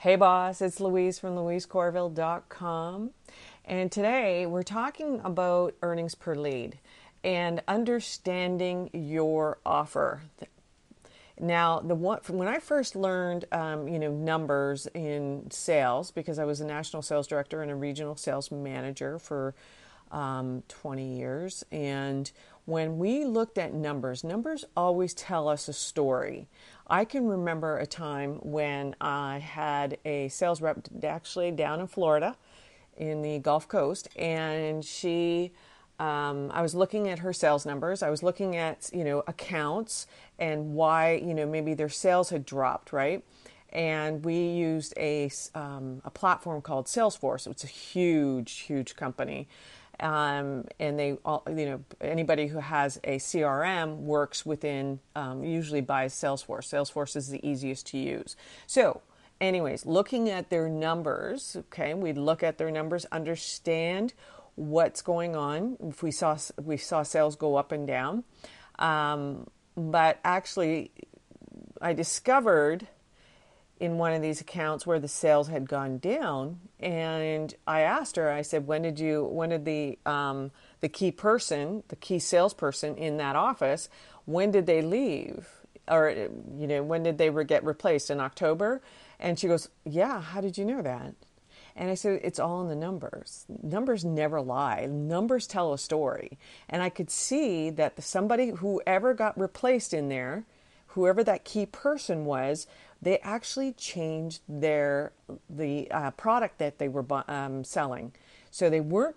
Hey, boss, it's Louise from louisecorville.com. And today we're talking about earnings per lead and understanding your offer. Now, the one when I first learned, um, you know, numbers in sales, because I was a national sales director and a regional sales manager for um, 20 years, and when we looked at numbers, numbers always tell us a story. I can remember a time when I had a sales rep actually down in Florida in the Gulf Coast, and she. Um, I was looking at her sales numbers. I was looking at you know accounts and why you know maybe their sales had dropped, right? And we used a um, a platform called Salesforce. It's a huge, huge company, um, and they all, you know anybody who has a crm works within um, usually by salesforce. Salesforce is the easiest to use. So anyways looking at their numbers okay we look at their numbers understand what's going on. If we saw we saw sales go up and down. Um, but actually i discovered in one of these accounts where the sales had gone down and i asked her i said when did you when did the um, the key person the key salesperson in that office when did they leave or you know when did they get replaced in october and she goes yeah how did you know that and I said, it's all in the numbers. Numbers never lie. Numbers tell a story. And I could see that the, somebody, whoever got replaced in there, whoever that key person was, they actually changed their the uh, product that they were um, selling. So they weren't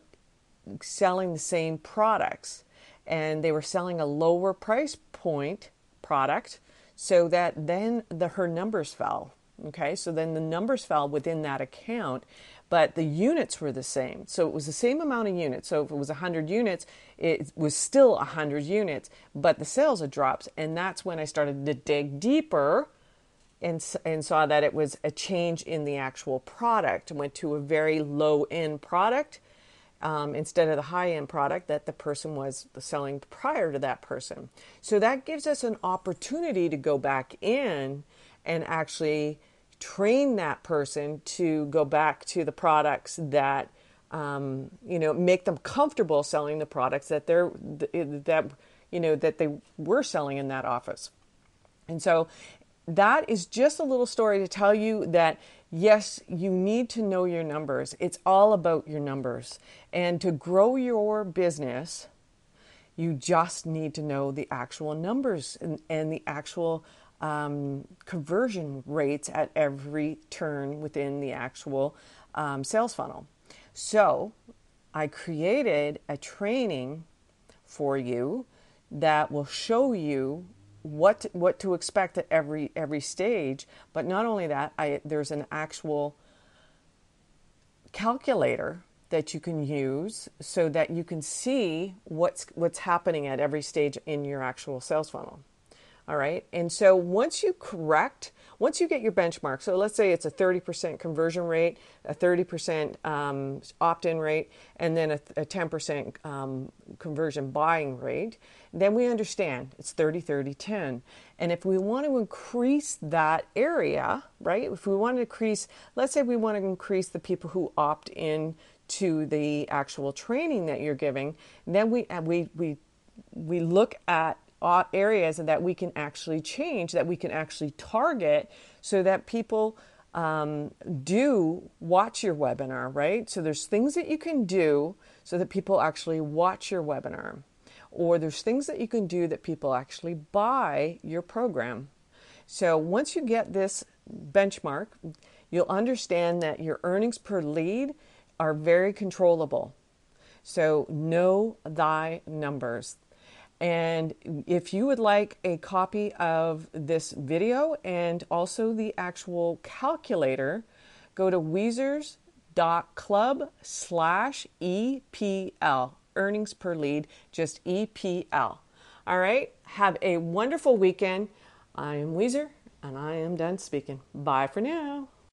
selling the same products, and they were selling a lower price point product, so that then the her numbers fell. Okay, so then the numbers fell within that account, but the units were the same. So it was the same amount of units. So if it was 100 units, it was still 100 units, but the sales had dropped. And that's when I started to dig deeper and, and saw that it was a change in the actual product. Went to a very low end product um, instead of the high end product that the person was selling prior to that person. So that gives us an opportunity to go back in and actually train that person to go back to the products that um, you know make them comfortable selling the products that they're that you know that they were selling in that office and so that is just a little story to tell you that yes, you need to know your numbers. It's all about your numbers. And to grow your business, you just need to know the actual numbers and, and the actual um, conversion rates at every turn within the actual um, sales funnel. So, I created a training for you that will show you what what to expect at every every stage. But not only that, I, there's an actual calculator that you can use so that you can see what's what's happening at every stage in your actual sales funnel. All right. And so once you correct, once you get your benchmark, so let's say it's a 30% conversion rate, a 30% um, opt in rate, and then a, a 10% um, conversion buying rate, then we understand it's 30, 30, 10. And if we want to increase that area, right, if we want to increase, let's say we want to increase the people who opt in to the actual training that you're giving, then we, uh, we, we, we look at areas that we can actually change, that we can actually target so that people um, do watch your webinar, right? So there's things that you can do so that people actually watch your webinar. Or there's things that you can do that people actually buy your program. So once you get this benchmark, you'll understand that your earnings per lead are very controllable. So know thy numbers. And if you would like a copy of this video and also the actual calculator, go to weezers.club slash EPL, earnings per lead, just EPL. All right, have a wonderful weekend. I am Weezer and I am done speaking. Bye for now.